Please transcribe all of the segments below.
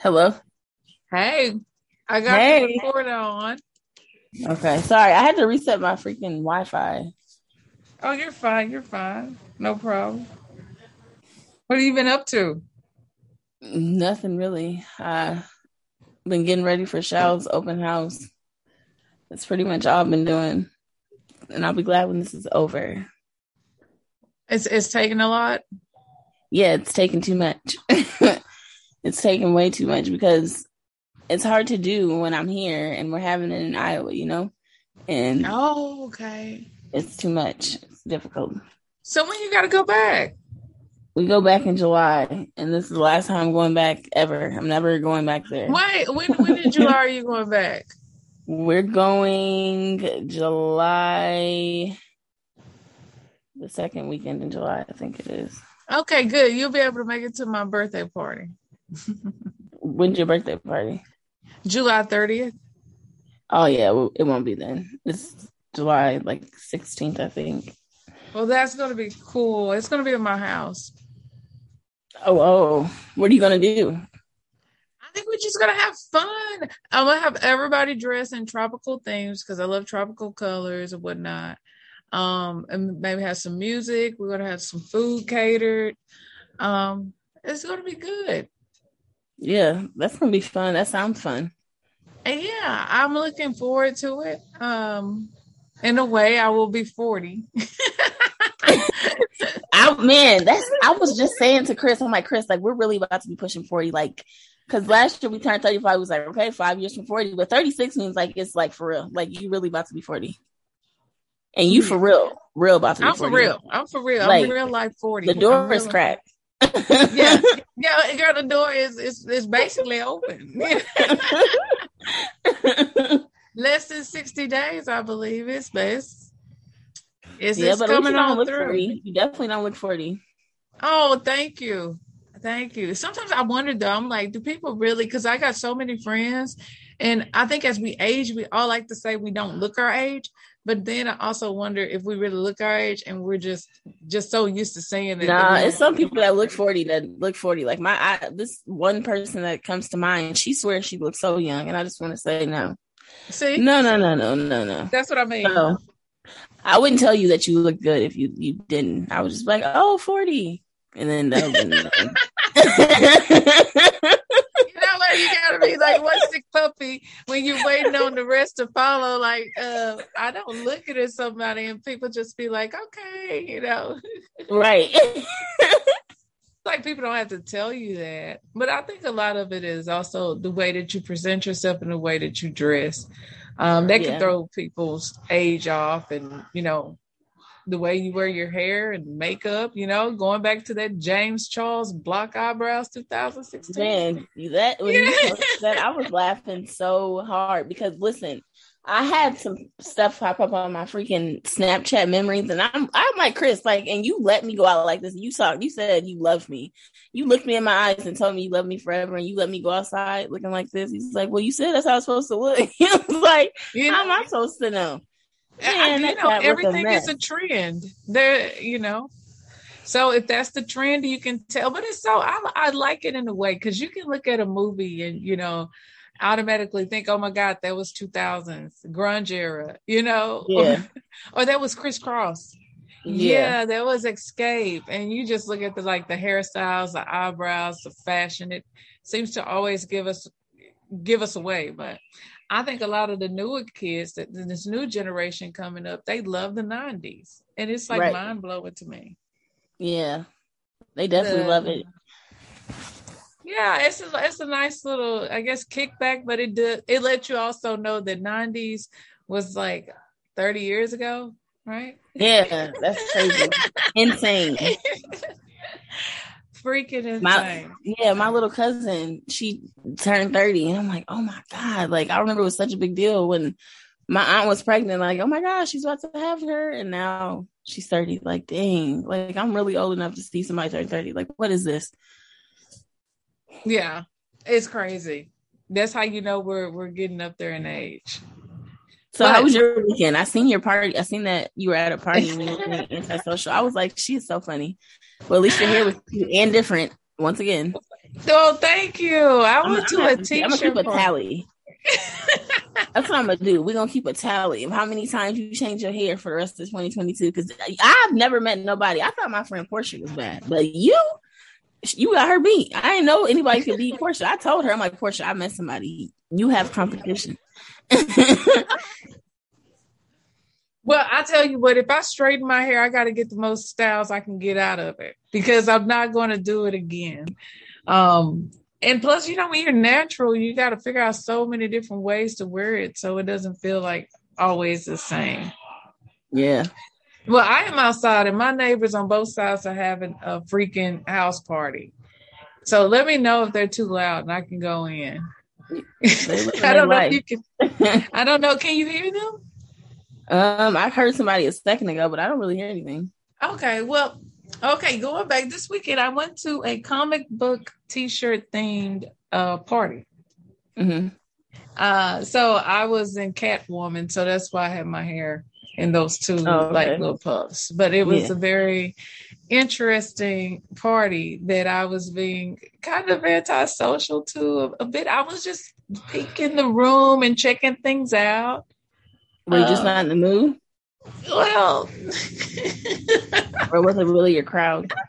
Hello. Hey, I got Hey. the recorder on. Okay, sorry, I had to reset my freaking Wi-Fi. Oh, you're fine. You're fine. No problem. What have you been up to? Nothing really. Uh, been getting ready for Shell's open house. That's pretty much all I've been doing, and I'll be glad when this is over. It's it's taking a lot. Yeah, it's taking too much. it's taking way too much because it's hard to do when I'm here and we're having it in Iowa, you know, and Oh, okay. it's too much. It's difficult. So when you got to go back? We go back in July, and this is the last time I'm going back ever. I'm never going back there. Wait, when when in July are you going back? We're going July, the second weekend in July, I think it is. Okay, good. You'll be able to make it to my birthday party, When's your birthday party? July thirtieth. Oh yeah, it won't be then. It's July like 16th, I think. Well, that's gonna be cool. It's gonna be at my house. Oh, oh, what are you gonna do? I think we're just gonna have fun. I'm gonna have everybody dress in tropical themes because I love tropical colors and whatnot. Um, and maybe have some music. We're gonna have some food catered. Um, it's gonna be good. Yeah, that's gonna be fun. That sounds fun. And yeah, I'm looking forward to it. Um, in a way, I will be 40. I man, that's I was just saying to Chris, I'm like, Chris, like we're really about to be pushing 40, like because last year we turned 35, we was like, okay, five years from 40, but 36 means like it's like for real, like you really about to be 40. And you for real, real about to be I'm for 40. real. I'm for real. Like, I'm real life 40. The door is cracked. Yeah, yeah, girl, the door is is, is basically open. Less than 60 days, I believe it's best. It's, yeah, it's but coming on look through. 40. You definitely don't look 40. Oh, thank you. Thank you. Sometimes I wonder though, I'm like, do people really? Because I got so many friends, and I think as we age, we all like to say we don't look our age. But then I also wonder if we really look our age, and we're just just so used to saying that Nah, it's some people that look 40 that look 40. Like my I, this one person that comes to mind, she swears she looks so young, and I just want to say no. see. No, no, no, no, no, no. That's what I mean. No. I wouldn't tell you that you look good if you you didn't. I was just like, oh, 40. And then that You what? You gotta be like one sick puppy when you're waiting on the rest to follow. Like, uh, I don't look at it somebody and people just be like, okay, you know. right. like people don't have to tell you that. But I think a lot of it is also the way that you present yourself and the way that you dress. Um, that can Yeah. throw people's age off and you know the way you wear your hair and makeup, you know, going back to that James Charles block eyebrows 2016. Man, that when Yeah. that, I was laughing so hard because listen, I had some stuff pop up on my freaking Snapchat memories, and I'm I'm like Chris, like, and you let me go out like this. You saw, you said you loved me. You looked me in my eyes and told me you love me forever, and you let me go outside looking like this. He's like, well, you said that's how it's supposed to look. He was like, You how am know, I supposed to know? I- you know, a everything is a trend. There, you know. So if that's the trend, you can tell. But it's so I, I like it in a way because you can look at a movie and you know automatically think, oh my God, that was 2000s grunge era, you know, Yeah. or, that was Kris Kross. Yeah. that was Xscape, and you just look at the like the hairstyles, the eyebrows, the fashion. It seems to always give us give us away, but. I think a lot of the newer kids, that this new generation coming up, they love the '90s, and it's like Right. mind blowing to me. yeah, they definitely The- love it. Yeah, it's a it's a nice little, I guess, kickback, but it did it let you also know that '90s was like 30 years ago, right? Yeah, that's crazy, insane. Freaking insane. My- Yeah, my little cousin, she turned 30. And I'm like, oh my God. Like, I remember it was such a big deal when my aunt was pregnant. Like, oh my gosh, she's about to have her. And now she's 30. Like, dang. Like, I'm really old enough to see somebody turn 30. Like, what is this? yeah, it's crazy. That's how you know we're we're getting up there in age. So, But- how was your weekend? I seen your party. I seen that you were at a party when you were antisocial. I was like, she is so funny. Well, at least your hair was cute and different once again. Oh, thank you. I went to a t-shirt. I'm gonna keep a tally. That's what I'm gonna do. We're gonna keep a tally of how many times you change your hair for the rest of 2022. Because I've never met nobody. I thought my friend Portia was bad, but you, you got her beat. I didn't know anybody could beat Portia. I told her, I'm like Portia, I met somebody. You have competition. Well, I tell you what, if I straighten my hair, I got to get the most styles I can get out of it because I'm not going to do it again. Um, and plus, you know, when you're natural, you got to figure out so many different ways to wear it so it doesn't feel like always the same. Yeah. Well, I am outside, and my neighbors on both sides are having a freaking house party. So let me know if they're too loud, and I can go in. I don't know if you can. I don't know. Can you hear them? Um, I heard somebody a second ago, but I don't really hear anything. Okay, well, okay, going back this weekend, I went to a comic book T-shirt themed uh party. Mm-hmm. Uh, so I was in Catwoman, so that's why I had my hair in those two oh, okay. like little puffs. But it was yeah. a very interesting party that I was being kind of antisocial to a, a bit. I was just peeking the room and checking things out. Were you just um, not in the mood? Well, or was it really your crowd?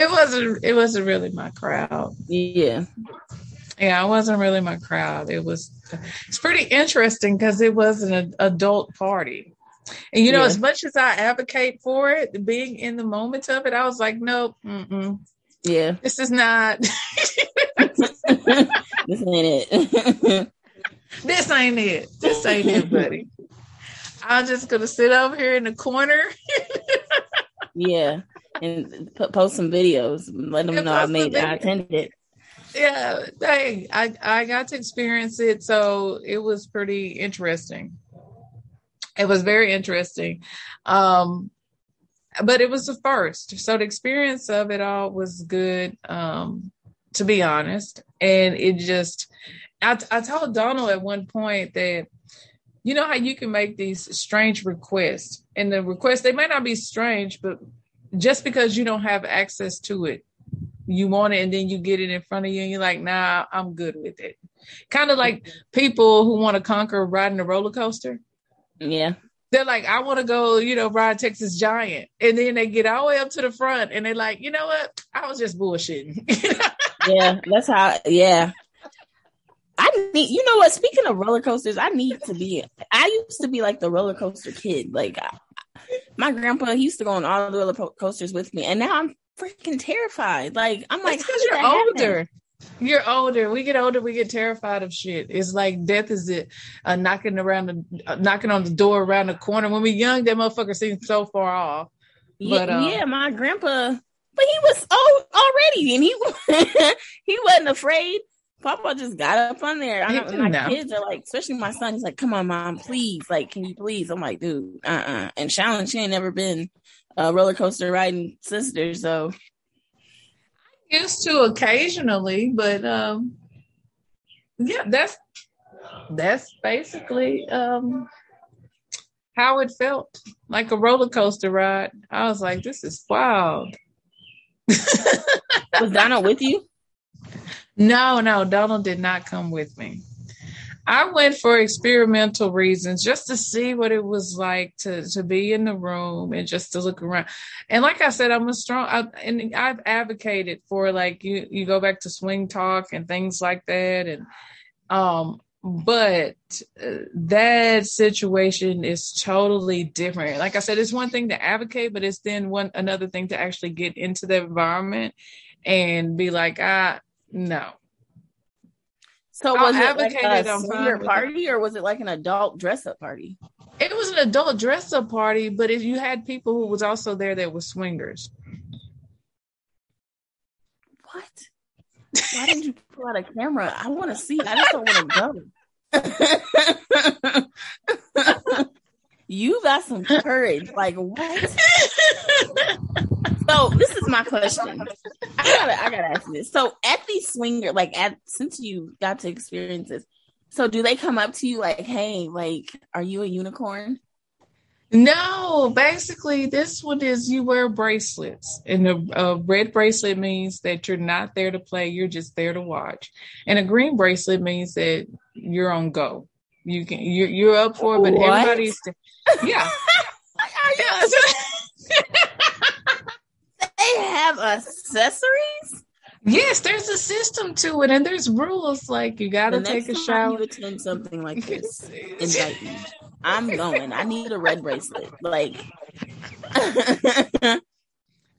It wasn't. It wasn't really my crowd. Yeah, yeah, it wasn't really my crowd. It was. It's pretty interesting because it was an adult party, and you know, yeah. as much as I advocate for it, being in the moment of it, I was like, nope, mm-mm. yeah, this is not. this ain't it. this ain't it. This ain't it, buddy. I'm just gonna sit over here in the corner. yeah, and p- post some videos. Let them and know I made. I attended. It. Yeah, hey, I I got to experience it, so it was pretty interesting. It was very interesting, um, but it was the first, so the experience of it all was good. Um, to be honest, and it just, I I told Donald at one point that you know how you can make these strange requests and the requests they might not be strange but just because you don't have access to it you want it and then you get it in front of you and you're like nah i'm good with it. Kind of like people who want to conquer riding a roller coaster yeah they're like i want to go you know ride texas giant and then they get all the way up to the front and they're like you know what i was just bullshitting yeah that's how yeah I need, you know what? Speaking of roller coasters, I need to be. I used to be like the roller coaster kid. Like I, my grandpa, he used to go on all the roller coasters with me, and now I'm freaking terrified. Like I'm like, because you're older. Happen? You're older. We get older. We get terrified of shit. It's like death is it uh, knocking around the uh, knocking on the door around the corner. When we're young, that motherfucker seems so far off. But, yeah, uh, yeah, my grandpa, but he was old already, and he he wasn't afraid. Papa just got up on there. I know, my know. kids are like, especially my son. He's like, "Come on, mom, please. Like, can you please?" I'm like, "Dude, uh, uh-uh. uh." And Shallon, she ain't never been a roller coaster riding sister, so used to occasionally, but um, yeah, that's that's basically um how it felt like a roller coaster ride. I was like, "This is wild." Was Donald with you? No, no, Donald did not come with me. I went for experimental reasons just to see what it was like to to be in the room and just to look around. And like I said, I'm a strong I, and I've advocated for like you you go back to swing talk and things like that and um but uh, that situation is totally different. Like I said, it's one thing to advocate, but it's then one another thing to actually get into the environment and be like, ah, no. So was it like a senior party or was it like an adult dress up party? It was an adult dress up party, but if you had people who was also there that were swingers. What? Why didn't you pull out a camera? I want to see. I just don't want to go. you got some courage. Like what? so this is my question. I gotta, I gotta ask this. So at these swinger, like at since you got to experience this, so do they come up to you like, "Hey, like, are you a unicorn?" No, basically, this one is you wear bracelets, and a, a, red bracelet means that you're not there to play; you're just there to watch. And a green bracelet means that you're on go. You can you're, you're up for it, but what? everybody's yeah. have accessories. Yes, there's a system to it, and there's rules like you got to take a shower. You attend something like this, invite me. I'm going. I need a red bracelet. Like, I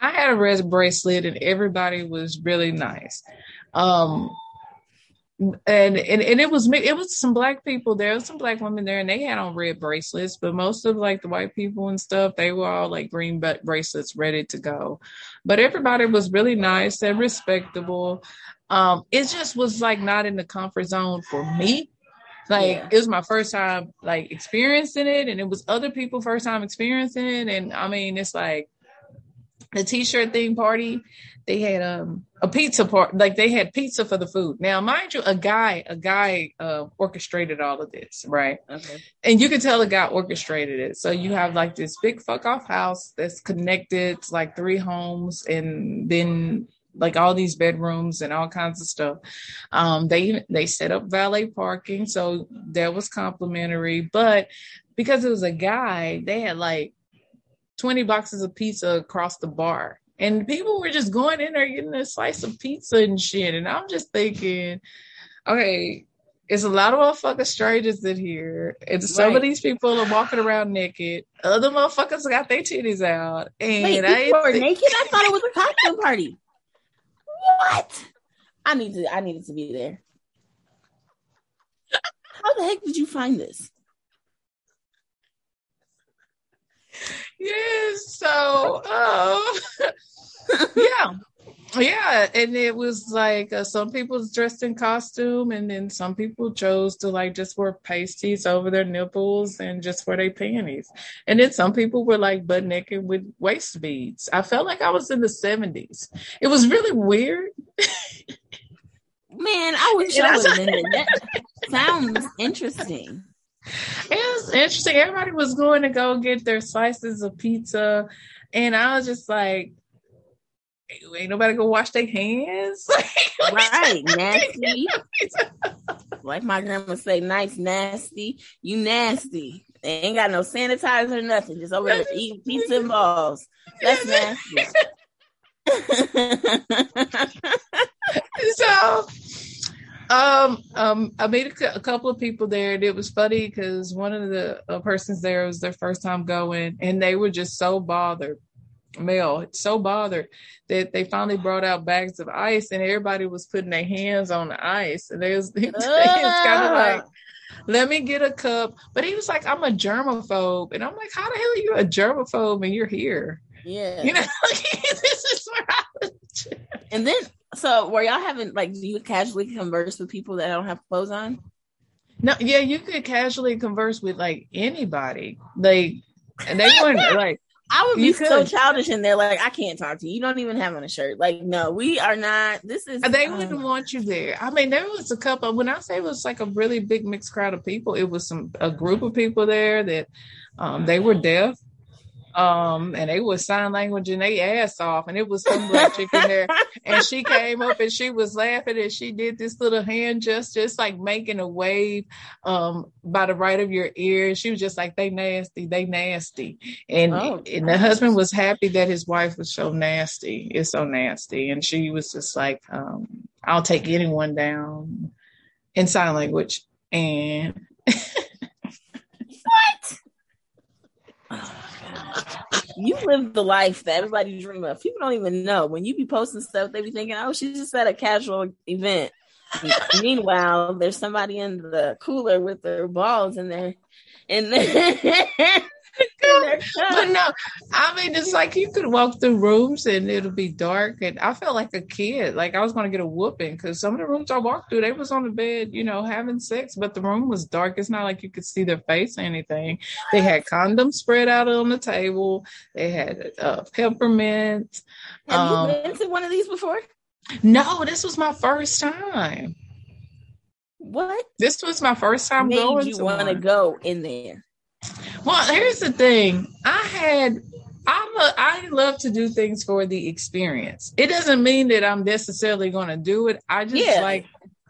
had a red bracelet, and everybody was really nice. Um, and, and and it was it was some black people there, was some black women there, and they had on red bracelets. But most of like the white people and stuff, they were all like green bracelets, ready to go. But everybody was really nice and respectable. Um, it just was like not in the comfort zone for me. Like yeah. it was my first time like experiencing it, and it was other people first time experiencing it. And I mean, it's like the t-shirt thing party they had um a pizza part like they had pizza for the food. Now mind you a guy a guy uh orchestrated all of this right? Okay. And you can tell a guy orchestrated it. So you have like this big fuck off house that's connected to like three homes and then like all these bedrooms and all kinds of stuff. Um they they set up valet parking so that was complimentary. But because it was a guy they had like 20 boxes of pizza across the bar. And people were just going in there getting a slice of pizza and shit. And I'm just thinking, okay, it's a lot of motherfuckers strangers in here. And some right. of these people are walking around naked. Other motherfuckers got their titties out. And Wait, people were naked? I thought it was a cocktail party. What? I need to I needed to be there. How the heck did you find this? yes. So, uh, yeah. Yeah, and it was like uh, some people dressed in costume, and then some people chose to like just wear pasties over their nipples and just wear their panties, and then some people were like butt naked with waist beads. I felt like I was in the seventies. It was really weird. Man, I wish I was in it. That sounds interesting. It was interesting. Everybody was going to go get their slices of pizza, and I was just like, "Ain't nobody gonna wash their hands." right, nasty. like my grandma say, "Nice, nasty. You nasty." They ain't got no sanitizer, or nothing. Just over there eating pizza and balls. That's nasty. so um, um, I made a, a, couple of people there, and it was funny because one of the uh, persons there was their first time going, and they were just so bothered, male, so bothered that they finally brought out bags of ice, and everybody was putting their hands on the ice, and they was, was kind of like, let me get a cup. But he was like, I'm a germaphobe. And I'm like, how the hell are you a germaphobe and you're here? Yeah. You know, this is where I was. And then so were y'all having like do you casually converse with people that don't have clothes on? No, yeah, you could casually converse with like anybody. Like and they weren't like I would be so childish in there, like I can't talk to you. You don't even have on a shirt. Like, no, we are not. This is. They um, wouldn't want you there. I mean, there was a couple. When I say it was like a really big mixed crowd of people, it was some a group of people there that um, they were deaf, um, and they was sign language and they ass off, and it was some black chick in there, and she came up and she was laughing and she did this little hand gesture, just like making a wave, um, by the right of your ear. She was just like, "They nasty, they nasty," and oh, and the husband was happy that his wife was so nasty, it's so nasty, and she was just like, um, "I'll take anyone down," in sign language, and. what? You live the life that everybody dream of. People don't even know. When you be posting stuff, they be thinking, "Oh, she's just at a casual event." Meanwhile, there's somebody in the cooler with their balls in there, and but no, I mean, it's like you could walk through rooms and it'll be dark. And I felt like a kid, like I was going to get a whooping because some of the rooms I walked through, they was on the bed, you know, having sex, but the room was dark. It's not like you could see their face or anything. They had condoms spread out on the table. They had uh, peppermint. Have um, you been to one of these before? No, this was my first time. What? This was my first time Made going. You want to go in there? Well, here's the thing. I had I'm a, I love to do things for the experience. It doesn't mean that I'm necessarily going to do it. I just yeah. like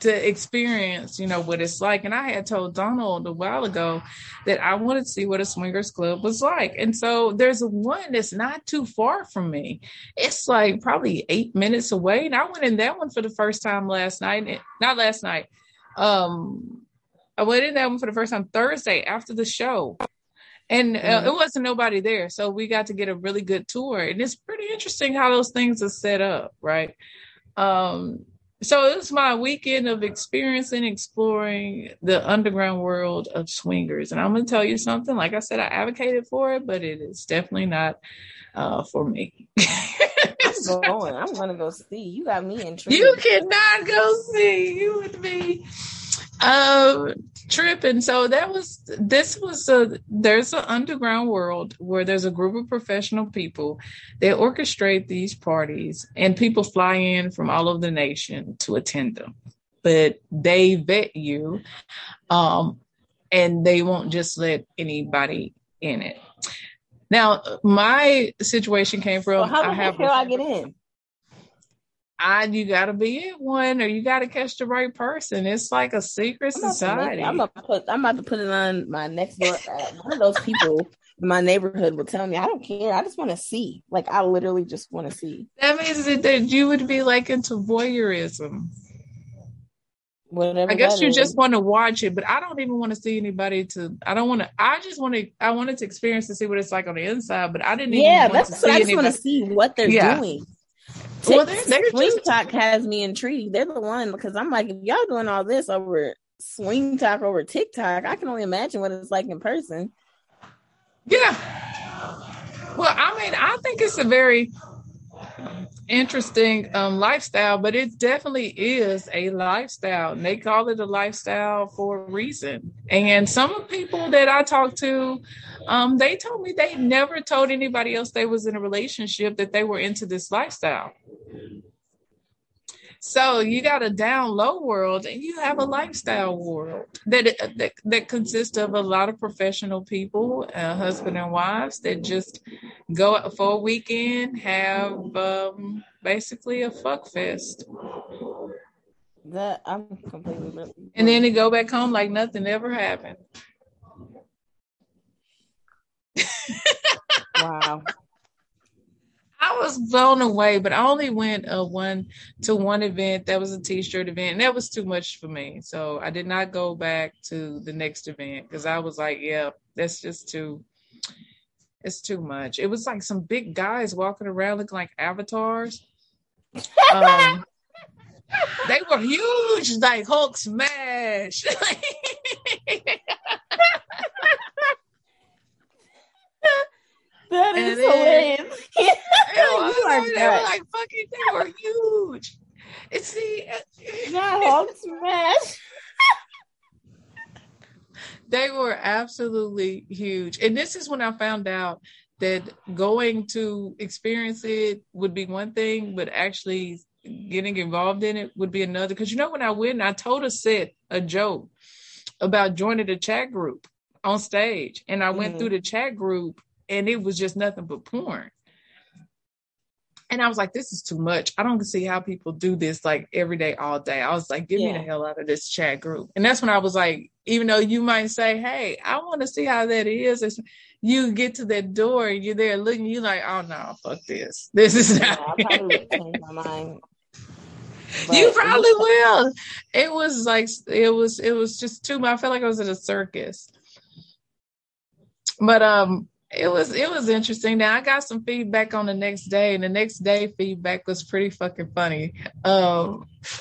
to experience, you know, what it's like. And I had told Donald a while ago that I wanted to see what a swingers club was like. And so there's one that's not too far from me. It's like probably eight minutes away. And I went in that one for the first time last night. Not last night. Um, I went in that one for the first time Thursday after the show. And uh, it wasn't nobody there. So we got to get a really good tour. And it's pretty interesting how those things are set up, right? Um, so it was my weekend of experiencing, exploring the underground world of swingers. And I'm going to tell you something. Like I said, I advocated for it, but it is definitely not uh, for me. I'm going. I'm going to go see. You got me intrigued. You cannot go see. You with me uh, tripping. So that was this was a there's an underground world where there's a group of professional people they orchestrate these parties and people fly in from all over the nation to attend them. But they vet you, um, and they won't just let anybody in it. Now, my situation came from. Well, how the I have hell I get in? I you gotta be in one or you gotta catch the right person. It's like a secret I'm society. I'm about to put I'm about to put it on my next door. Uh, one of those people in my neighborhood will tell me, I don't care. I just want to see. Like I literally just want to see. That means that, that you would be like into voyeurism. Whatever I guess you is. just want to watch it, but I don't even want to see anybody to. I don't want to. I just want to. I wanted to experience to see what it's like on the inside, but I didn't. Yeah, that's what I just want to see what they're yeah. doing well, they're, they're Swing just... Talk has me intrigued. They're the one because I'm like, if y'all doing all this over Swing Talk over TikTok, I can only imagine what it's like in person. Yeah. Well, I mean, I think it's a very interesting um, lifestyle, but it definitely is a lifestyle. And they call it a lifestyle for a reason. And some of people that I talked to, um, they told me they never told anybody else they was in a relationship that they were into this lifestyle. So you got a down low world and you have a lifestyle world that that, that consists of a lot of professional people, uh, husband and wives that just go out for a weekend, have um, basically a fuck fest. That I'm completely. And then they go back home like nothing ever happened. wow. I was blown away, but I only went uh, one to one event. That was a t-shirt event, and that was too much for me. So I did not go back to the next event because I was like, "Yeah, that's just too. It's too much." It was like some big guys walking around looking like avatars. Um, they were huge, like Hulk smash. That is hilarious. Yeah. they were like fucking. They were huge. It's the not Hulk smash. they were absolutely huge, and this is when I found out that going to experience it would be one thing, but actually getting involved in it would be another. Because you know, when I went, I told a set a joke about joining the chat group on stage, and I went mm-hmm. through the chat group and it was just nothing but porn. And I was like, this is too much. I don't see how people do this like every day, all day. I was like, get yeah. me the hell out of this chat group. And that's when I was like, even though you might say, hey, I want to see how that is, it's, you get to that door and you're there looking, you're like, oh no, fuck this. This is not. Yeah, I probably change my mind. But you probably will. It was like it was it was just too much. I felt like I was at a circus. But um it was it was interesting. Now I got some feedback on the next day, and the next day feedback was pretty fucking funny. Um,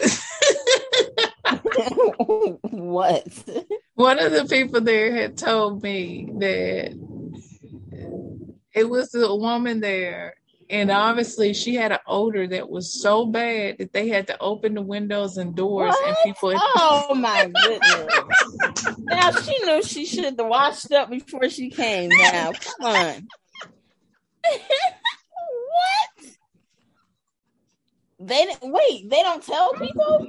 what? One of the people there had told me that it was a woman there and obviously she had an odor that was so bad that they had to open the windows and doors what? and people oh my goodness. Now she knew she should have washed up before she came now. Come on. What? They wait they don't tell people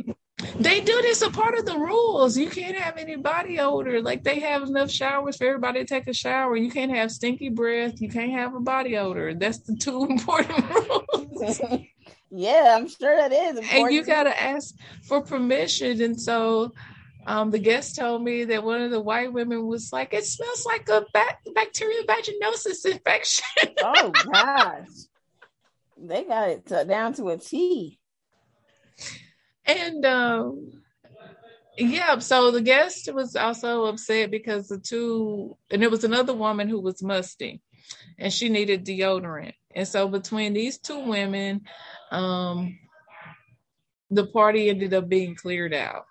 They do this a part of the rules. You can't have any body odor. Like they have enough showers for everybody to take a shower. You can't have stinky breath. You can't have a body odor. That's the two important rules. yeah, I'm sure that is. Important. And you gotta ask for permission. And so um, the guest told me that one of the white women was like, "It smells like a bat- bacterial vaginosis infection." oh gosh, they got it to, down to a T. And um, yeah, so the guest was also upset because the two, and it was another woman who was musty, and she needed deodorant. And so between these two women, um, the party ended up being cleared out.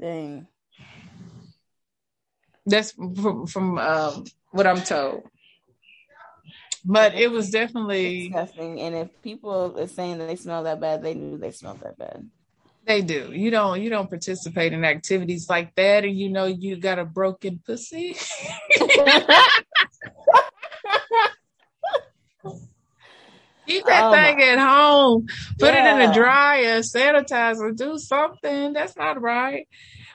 Dang. That's from, from um, what I'm told. But it was definitely disgusting. And if people are saying that they smell that bad, they knew they smelled that bad. They do. You don't. You don't participate in activities like that, and you know you got a broken pussy. Keep that oh thing my. at home. Put yeah. it in a dryer, sanitizer, do something. That's not right.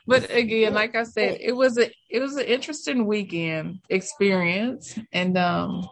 But again, like I said, it was a it was an interesting weekend experience, and um,